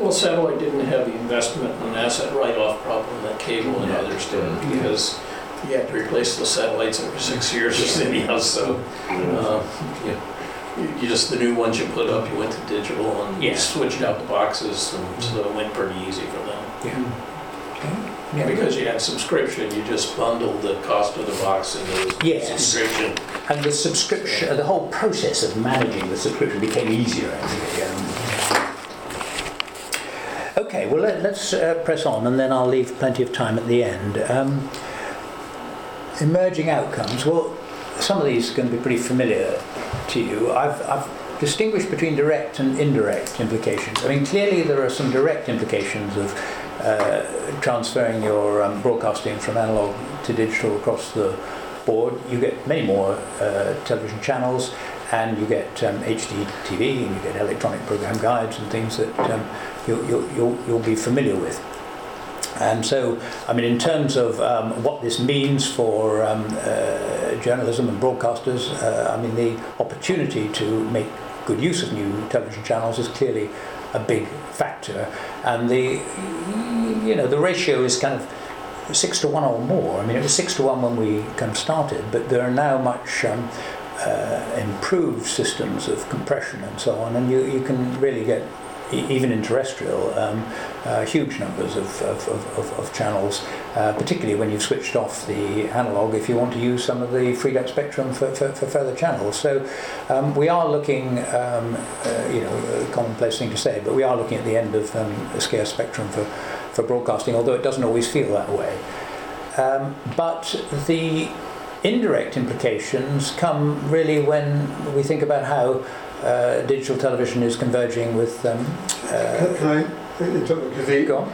Speaker 3: Well, satellite didn't have the investment and asset write-off problem that cable and others did mm-hmm. because you had to replace the satellites every six years or anyhow. So, uh, you, you just the new ones you put up, you went to digital and yeah. switched out the boxes, and so it went pretty easy for them.
Speaker 1: Yeah.
Speaker 3: Yeah. Because you had subscription, you just bundled the cost of the box into the yes. subscription.
Speaker 1: And the subscription, the whole process of managing the subscription became easier. Um, Okay, well, let, us uh, press on and then I'll leave plenty of time at the end. Um, emerging outcomes. Well, some of these are going to be pretty familiar to you. I've, I've distinguished between direct and indirect implications. I mean, clearly there are some direct implications of uh, transferring your um, broadcasting from analog to digital across the board. You get many more uh, television channels and you get um, HD TV and you get electronic program guides and things that um, you'll, you'll, you'll be familiar with. And so, I mean, in terms of um, what this means for um, uh, journalism and broadcasters, uh, I mean, the opportunity to make good use of new television channels is clearly a big factor. And the, you know, the ratio is kind of six to one or more. I mean, it was six to one when we kind of started, but there are now much um, uh, improved systems of compression and so on, and you, you can really get even in terrestrial, um, uh, huge numbers of, of, of, of channels, uh, particularly when you've switched off the analog if you want to use some of the freed up spectrum for, for, for further channels. So um, we are looking, um, uh, you know, a commonplace thing to say, but we are looking at the end of um, a scarce spectrum for, for broadcasting, although it doesn't always feel that way. Um, but the indirect implications come really when we think about how uh, digital television is converging with. Um,
Speaker 4: uh, can, I interrupt? Because the,
Speaker 1: go on.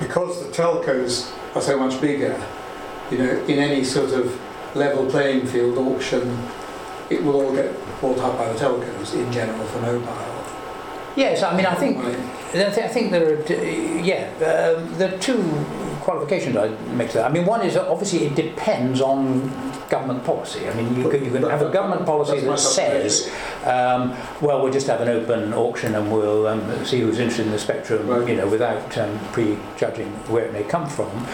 Speaker 4: Because the telcos are so much bigger, you know, in any sort of level playing field auction, it will all get bought up by the telcos in general for mobile.
Speaker 1: Yes, I mean, I think I think there are yeah um, there are two qualifications I make to that. I mean, one is obviously it depends on government policy. I mean, you can, you can have a government policy that says, um, well, we'll just have an open auction and we'll um, see who's interested in the spectrum, right. you know, without um, prejudging where it may come from.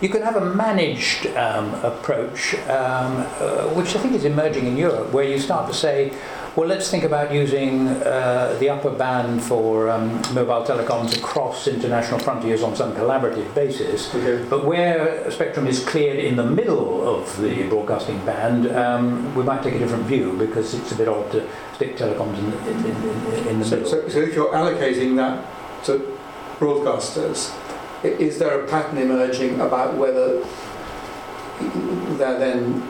Speaker 1: You can have a managed um, approach, um, uh, which I think is emerging in Europe, where you start to say, well, let's think about using uh, the upper band for um, mobile telecoms across international frontiers on some collaborative basis. Okay. But where spectrum is cleared in the middle of the broadcasting band, um, we might take a different view because it's a bit odd to stick telecoms in, in, in, in the
Speaker 4: so,
Speaker 1: middle.
Speaker 4: So, so if you're allocating that to broadcasters, is there a pattern emerging about whether they're then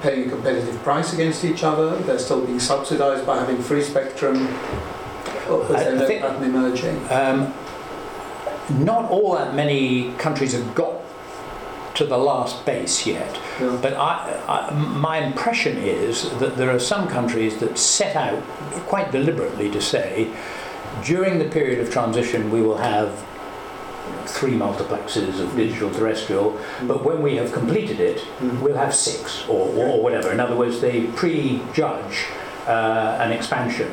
Speaker 4: paying a competitive price against each other? They're still being subsidised by having free spectrum? Or is there no pattern emerging? Um,
Speaker 1: not all that many countries have got to the last base yet. Yeah. But I, I, my impression is that there are some countries that set out quite deliberately to say, during the period of transition, we will have three multiplexes of digital terrestrial, but when we have completed it, mm. we'll have six or, or whatever. In other words, they prejudge uh, an expansion.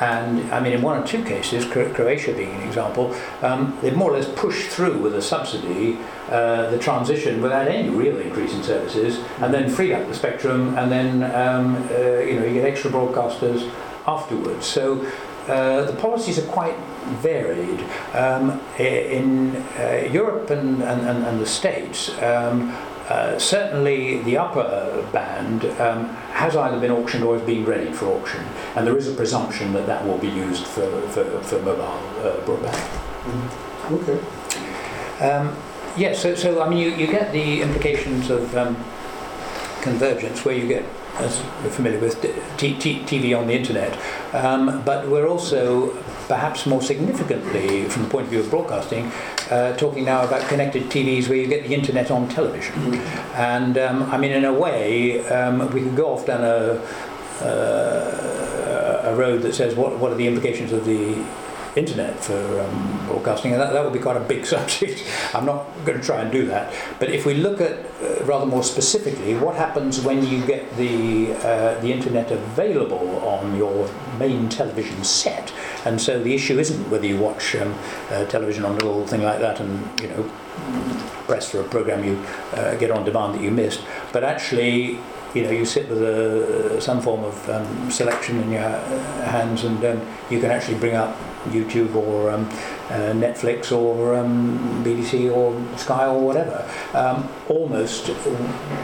Speaker 1: And I mean, in one or two cases, Croatia being an example, um, they've more or less pushed through with a subsidy uh, the transition without any real increase in services, and then freed up the spectrum, and then um, uh, you know you get extra broadcasters afterwards. So uh, the policies are quite varied. Um, in uh, Europe and, and, and, the States, um, uh, certainly the upper band um, has either been auctioned or is being ready for auction, and there is a presumption that that will be used for, for, for mobile uh, broadband.
Speaker 4: Mm-hmm. Okay.
Speaker 1: Um, yes, yeah, so, so I mean, you, you get the implications of um, convergence where you get as we're familiar with, t- t- TV on the internet. Um, but we're also, perhaps more significantly, from the point of view of broadcasting, uh, talking now about connected TVs where you get the internet on television. Mm-hmm. And um, I mean, in a way, um, we could go off down a, uh, a road that says what, what are the implications of the internet for um, broadcasting, and that, that would be quite a big subject. I'm not going to try and do that. But if we look at uh, rather more specifically, what happens when you get the uh, the internet available on your main television set? And so the issue isn't whether you watch um, uh, television on a little thing like that and you know press for a program you uh, get on demand that you missed, but actually you know, you sit with a, some form of um, selection in your hands and um, you can actually bring up YouTube or um, uh, Netflix or um, BBC or Sky or whatever, um, almost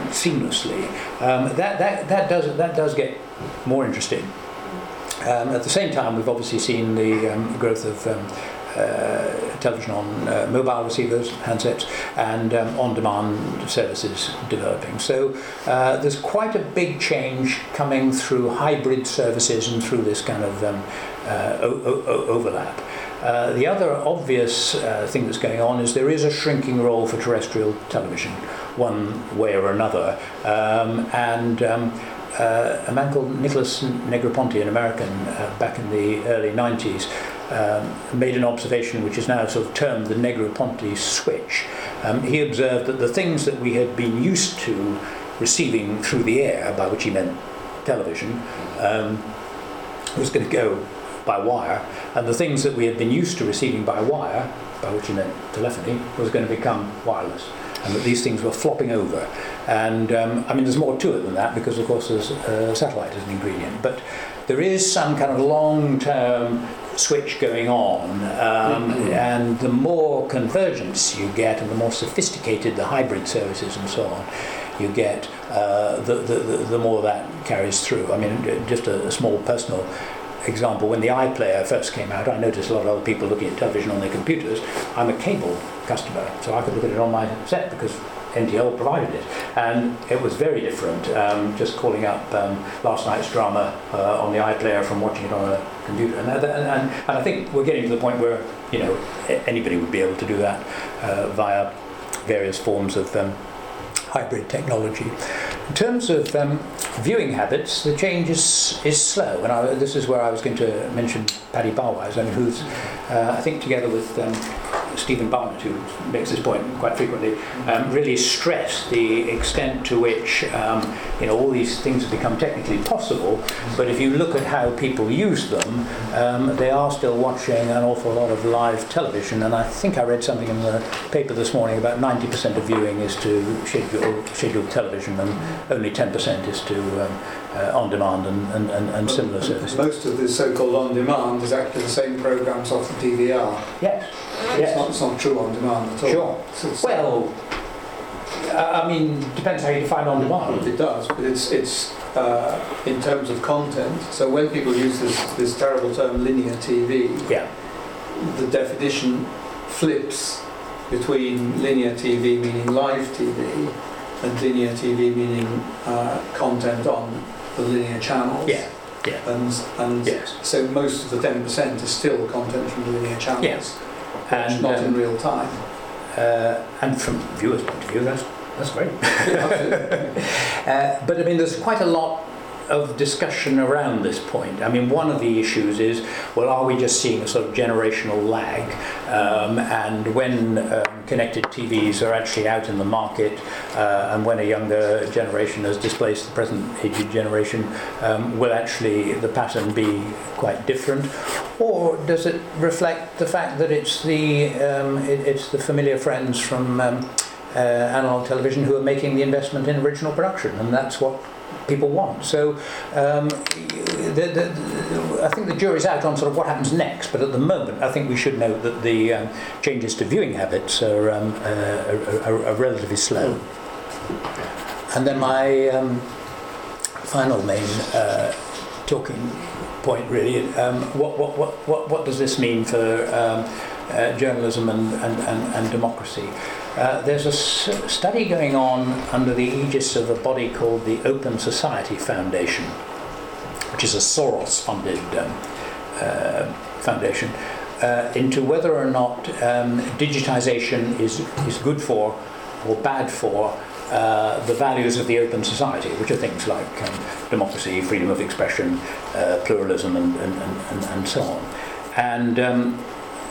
Speaker 1: seamlessly. Um, that, that, that, does, that does get more interesting. at the same time, we've obviously seen the growth of uh, television on uh, mobile receivers, handsets, and um, on-demand services developing. So uh, there's quite a big change coming through hybrid services and through this kind of um, uh, o- o- overlap. Uh, the other obvious uh, thing that's going on is there is a shrinking role for terrestrial television, one way or another. Um, and um, uh, a man called Nicholas Negroponte, an American, uh, back in the early 90s, um, made an observation which is now sort of termed the Negroponte switch. Um, he observed that the things that we had been used to receiving through the air, by which he meant television, um, was going to go by wire, and the things that we had been used to receiving by wire, by which he meant telephony, was going to become wireless. And that these things were flopping over. And um, I mean, there's more to it than that because, of course, there's uh, satellite as an ingredient. But there is some kind of long term switch going on. Um, and the more convergence you get and the more sophisticated the hybrid services and so on you get, uh, the, the, the, the more that carries through. I mean, just a, a small personal example, when the iPlayer first came out, I noticed a lot of other people looking at television on their computers. I'm a cable customer, so I could look at it on my set because NTL provided it. And it was very different, um, just calling up um, last night's drama uh, on the iPlayer from watching it on a computer. And, and, and, and I think we're getting to the point where, you know, anybody would be able to do that uh, via various forms of um, hybrid technology. In terms of um, viewing habits, the change is, is slow, and I, this is where I was going to mention Paddy Barwise, mean, who's, uh, I think, together with um, Stephen Barnett, who makes this point quite frequently, um, really stress the extent to which um, you know all these things have become technically possible. But if you look at how people use them, um, they are still watching an awful lot of live television. And I think I read something in the paper this morning about 90% of viewing is to scheduled, scheduled television, and only 10% is to um, uh, on demand and, and, and, and similar services.
Speaker 4: Most of the so-called on-demand is actually the same programs off the DVR.
Speaker 1: Yes.
Speaker 4: It's,
Speaker 1: Yes.
Speaker 4: not, it's not true on demand at all.
Speaker 1: Sure.
Speaker 4: It's-
Speaker 1: Well, I I mean, depends how you define on demand.
Speaker 4: It does, but it's it's uh, in terms of content. So when people use this this terrible term linear TV,
Speaker 1: Yeah.
Speaker 4: the definition flips between linear TV meaning live TV and linear TV meaning uh, content on the linear channels.
Speaker 1: Yeah. Yeah.
Speaker 4: And and
Speaker 1: Yes.
Speaker 4: so most of the ten percent is still content from the linear channels,
Speaker 1: Yes. And
Speaker 4: not
Speaker 1: um,
Speaker 4: in real time.
Speaker 1: Uh, and from viewers' point of view, that's, that's great. Uh, but I mean, there's quite a lot of discussion around this point. I mean, one of the issues is, well, are we just seeing a sort of generational lag? Um, and when um, connected TVs are actually out in the market, uh, and when a younger generation has displaced the present aged generation, um, will actually the pattern be quite different? Or does it reflect the fact that it's the, um, it, it's the familiar friends from um, uh, analog television who are making the investment in original production, and that's what people want. So um, the, the, I think the jury's out on sort of what happens next, but at the moment, I think we should note that the um, changes to viewing habits are, um, uh, are, are, relatively slow. And then my um, final main uh, talking point really, um, what, what, what, what, what does this mean for um, uh, journalism and, and, and, and democracy? Uh, there's a s- study going on under the aegis of a body called the Open Society Foundation, which is a Soros-funded um, uh, foundation, uh, into whether or not um, digitization is, is good for or bad for uh, the values of the open society, which are things like um, democracy, freedom of expression, uh, pluralism, and, and, and, and, and so on. And um,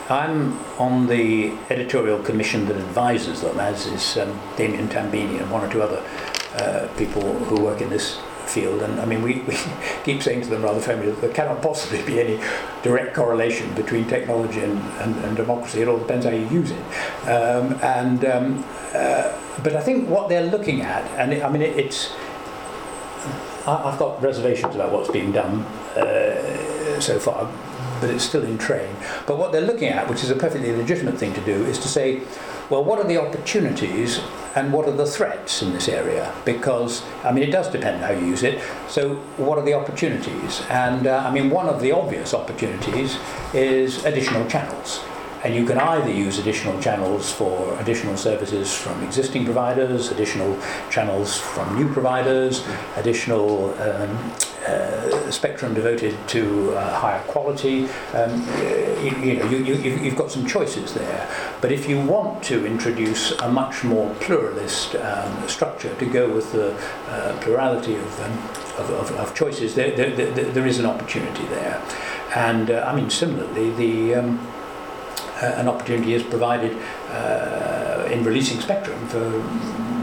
Speaker 1: I'm on the editorial commission that advises them, as is um, Damian Tambini and one or two other uh, people who work in this field. And I mean, we, we keep saying to them rather firmly that there cannot possibly be any direct correlation between technology and, and, and democracy. It all depends how you use it. Um, and um, uh, but I think what they're looking at, and it, I mean, it, it's I, I've got reservations about what's being done uh, so far, but it's still in train. But what they're looking at, which is a perfectly legitimate thing to do, is to say, well, what are the opportunities and what are the threats in this area? Because, I mean, it does depend how you use it. So, what are the opportunities? And, uh, I mean, one of the obvious opportunities is additional channels. And you can either use additional channels for additional services from existing providers, additional channels from new providers, additional um, uh, spectrum devoted to uh, higher quality. Um, you, you know, you, you, you've got some choices there. But if you want to introduce a much more pluralist um, structure to go with the uh, plurality of, um, of, of, of choices, there, there, there, there is an opportunity there. And uh, I mean, similarly, the um, an opportunity is provided uh, in releasing spectrum for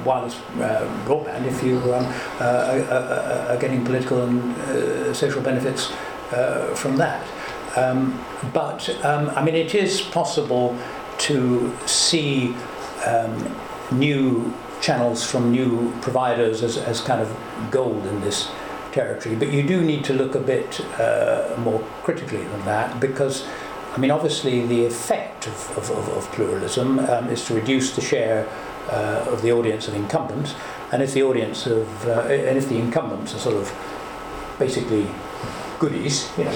Speaker 1: wireless uh, broadband if you um, uh, are, getting political and uh, social benefits uh, from that. Um, but um, I mean, it is possible to see um, new channels from new providers as, as kind of gold in this territory. But you do need to look a bit uh, more critically than that because I mean, obviously, the effect of, of, of, of pluralism um, is to reduce the share uh, of the audience of incumbents, and if the audience of uh, and if the incumbents are sort of basically goodies, you know,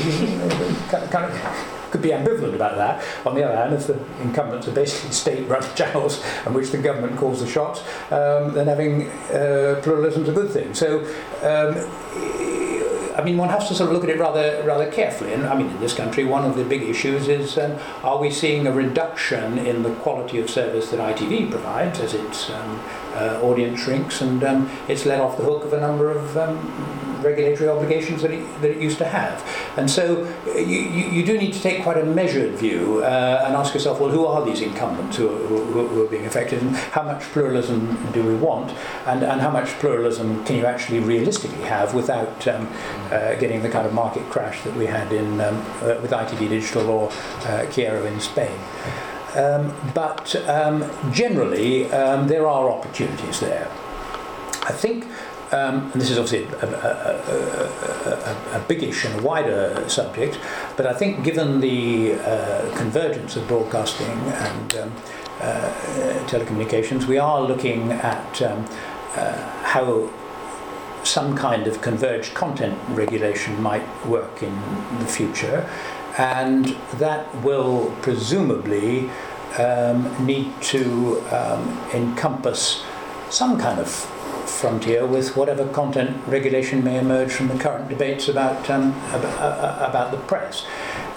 Speaker 1: kind of could be ambivalent about that. On the other hand, if the incumbents are basically state-run channels and which the government calls the shots, um, then having uh, pluralism is a good thing. So. Um, I mean, one has to sort of look at it rather rather carefully. And I mean, in this country, one of the big issues is um, are we seeing a reduction in the quality of service that ITV provides as its um, uh, audience shrinks and um, it's let off the hook of a number of um, regulatory obligations that it, that it used to have. And so uh, you, you, do need to take quite a measured view uh, and ask yourself, well, who are these incumbents who who, who are being affected and how much pluralism do we want and, and how much pluralism can you actually realistically have without um, uh, getting the kind of market crash that we had in um, uh, with ITV Digital or uh, in Spain. Um, but um, generally, um, there are opportunities there. I think, um, and this is obviously a, a, a, a, biggish and a wider subject, but I think given the uh, convergence of broadcasting and um, uh, telecommunications, we are looking at um, uh, how some kind of converged content regulation might work in the future. And that will presumably um, need to um, encompass some kind of frontier with whatever content regulation may emerge from the current debates about um, about, about, the press.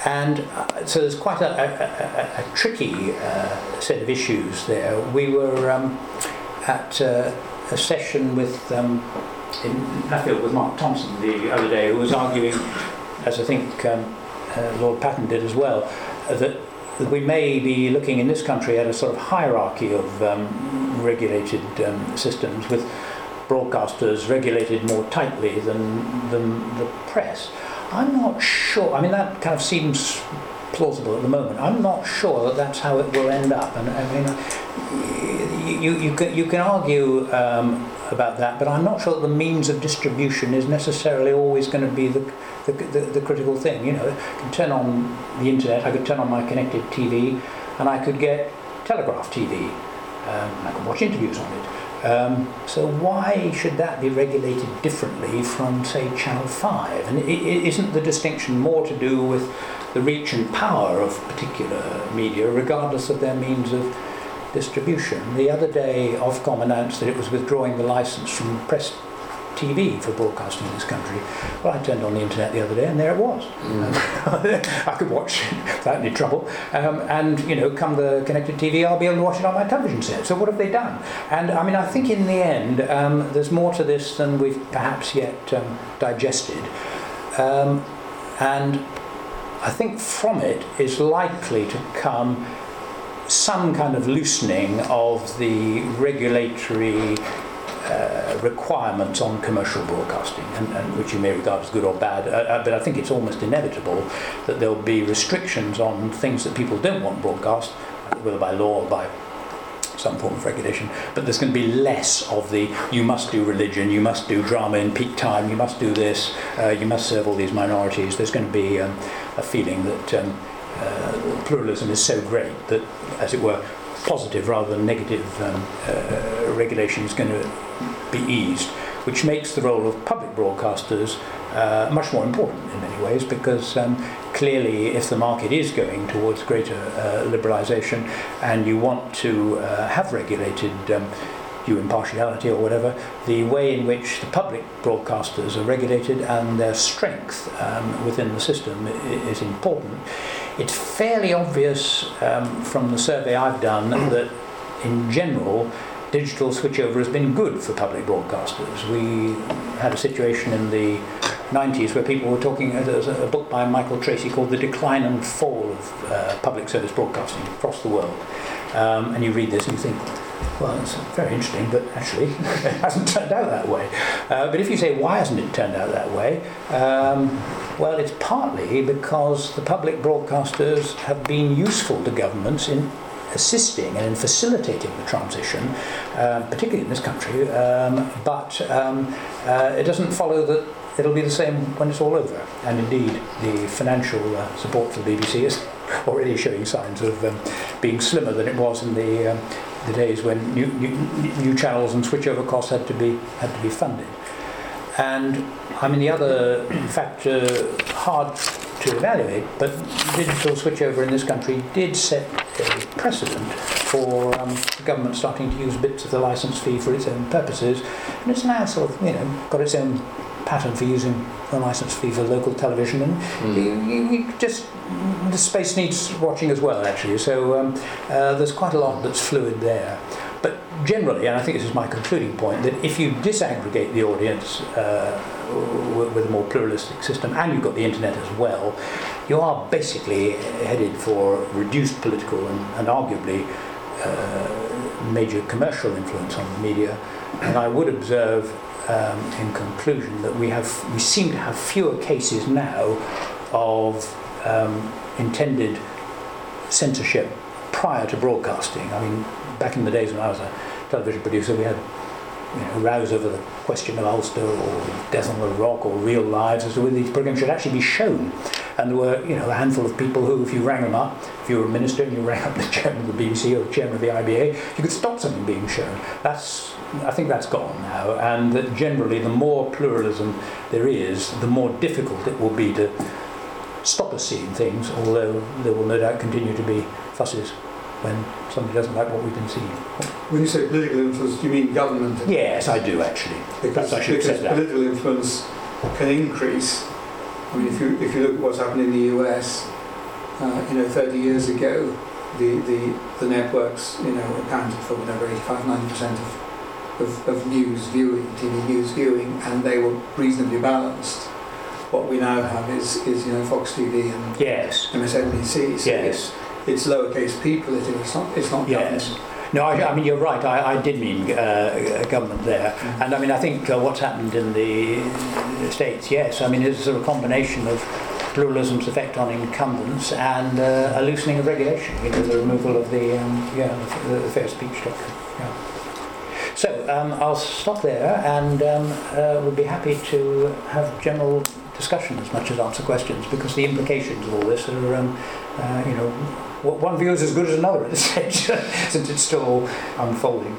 Speaker 1: And uh, so there's quite a, a, a, a tricky uh, set of issues there. We were um, at uh, a session with um, in Nuffield with Mark Thompson the other day, who was arguing, as I think um, uh, Lord Patten did as well, that, that we may be looking in this country at a sort of hierarchy of um, regulated um, systems with broadcasters regulated more tightly than, than the press. I'm not sure, I mean, that kind of seems plausible at the moment. I'm not sure that that's how it will end up. And I mean, you, you, can, you can argue um, about that, but I'm not sure that the means of distribution is necessarily always going to be the, the, the, the critical thing. You know, I can turn on the internet, I could turn on my connected TV, and I could get Telegraph TV. Um, I could watch interviews on it. Um, so why should that be regulated differently from, say, Channel 5? And isn't the distinction more to do with the reach and power of particular media, regardless of their means of distribution. The other day, Ofcom announced that it was withdrawing the license from Press TV for broadcasting in this country. Well, I turned on the internet the other day, and there it was. Mm. I could watch without any trouble. Um, and you know, come the connected TV, I'll be able to watch it on my television set. So what have they done? And I mean, I think in the end, um, there's more to this than we've perhaps yet um, digested. Um, and I think from it is likely to come some kind of loosening of the regulatory uh, requirements on commercial broadcasting, and, and, which you may regard as good or bad, uh, uh, but I think it's almost inevitable that there'll be restrictions on things that people don't want broadcast, whether by law or by some form of regulation, but there's going to be less of the you must do religion, you must do drama in peak time, you must do this, uh, you must serve all these minorities. There's going to be um, a feeling that um, uh, pluralism is so great that, as it were, positive rather than negative um, uh, regulation is going to be eased, which makes the role of public broadcasters uh, much more important in many ways because um, clearly if the market is going towards greater uh, liberalisation and you want to uh, have regulated um, due impartiality or whatever, the way in which the public broadcasters are regulated and their strength um, within the system is important. It's fairly obvious um, from the survey I've done that in general digital switchover has been good for public broadcasters. We had a situation in the 90s where people were talking, uh, there's a book by Michael Tracey called The Decline and Fall of uh, Public Service Broadcasting across the world. Um, and you read this and you think, well, it's very interesting, but actually it hasn't turned out that way. Uh, but if you say, why hasn't it turned out that way? Um, well, it's partly because the public broadcasters have been useful to governments in assisting and in facilitating the transition, uh, particularly in this country. Um, but um, uh, it doesn't follow that it'll be the same when it's all over. And indeed, the financial uh, support for the BBC is already showing signs of um, being slimmer than it was in the um, the days when new, new, new channels and switchover costs had to be had to be funded. And I mean the other factor hard to evaluate, but digital switchover in this country did set a precedent for um, the government starting to use bits of the license fee for its own purposes, and it's now sort of you know got its own pattern for using the license fee for local television, and you, you, you just the space needs watching as well actually. So um, uh, there's quite a lot that's fluid there. But generally, and I think this is my concluding point, that if you disaggregate the audience uh, with, with a more pluralistic system, and you've got the internet as well, you are basically headed for reduced political and, and arguably uh, major commercial influence on the media. And I would observe, um, in conclusion, that we have we seem to have fewer cases now of um, intended censorship prior to broadcasting. I mean, back in the days when I was a television producer, we had you know, rows over the question of Ulster or Death on the Rock or Real Lives as to whether these programs should actually be shown. And there were, you know, a handful of people who, if you rang them up, if you were a minister and you rang up the chairman of the BBC or the chairman of the IBA, you could stop something being shown. That's, I think that's gone now. And that generally, the more pluralism there is, the more difficult it will be to stop us seeing things, although there will no doubt continue to be fusses when somebody doesn't like what we've been seeing.
Speaker 4: When you say political influence, do you mean government?
Speaker 1: Yes, I do actually.
Speaker 4: Because,
Speaker 1: Perhaps I should have
Speaker 4: because
Speaker 1: said that.
Speaker 4: political influence can increase. I mean, if you if you look at what's happened in the US, uh, you know, 30 years ago, the, the, the networks, you know, accounted for whatever 85, 90 percent of, of, of news viewing, TV news viewing, and they were reasonably balanced. What we now have is, is you know, Fox TV and
Speaker 1: Yes,
Speaker 4: MSNBC. So
Speaker 1: yes,
Speaker 4: it's, it's lowercase people. It's not. It's not
Speaker 1: yes.
Speaker 4: government.
Speaker 1: No, I, I mean, you're right. I, I did mean uh, government there. And I mean, I think uh, what's happened in the States, yes, I mean, it's a sort of combination of pluralism's effect on incumbents and uh, a loosening of regulation, you know, the removal of the, um, yeah, the, the fair speech doctrine. Yeah. So um, I'll stop there and um, uh, would be happy to have general discussion as much as answer questions because the implications of all this are, um, uh, you know, one view is as good as another since it's still unfolding.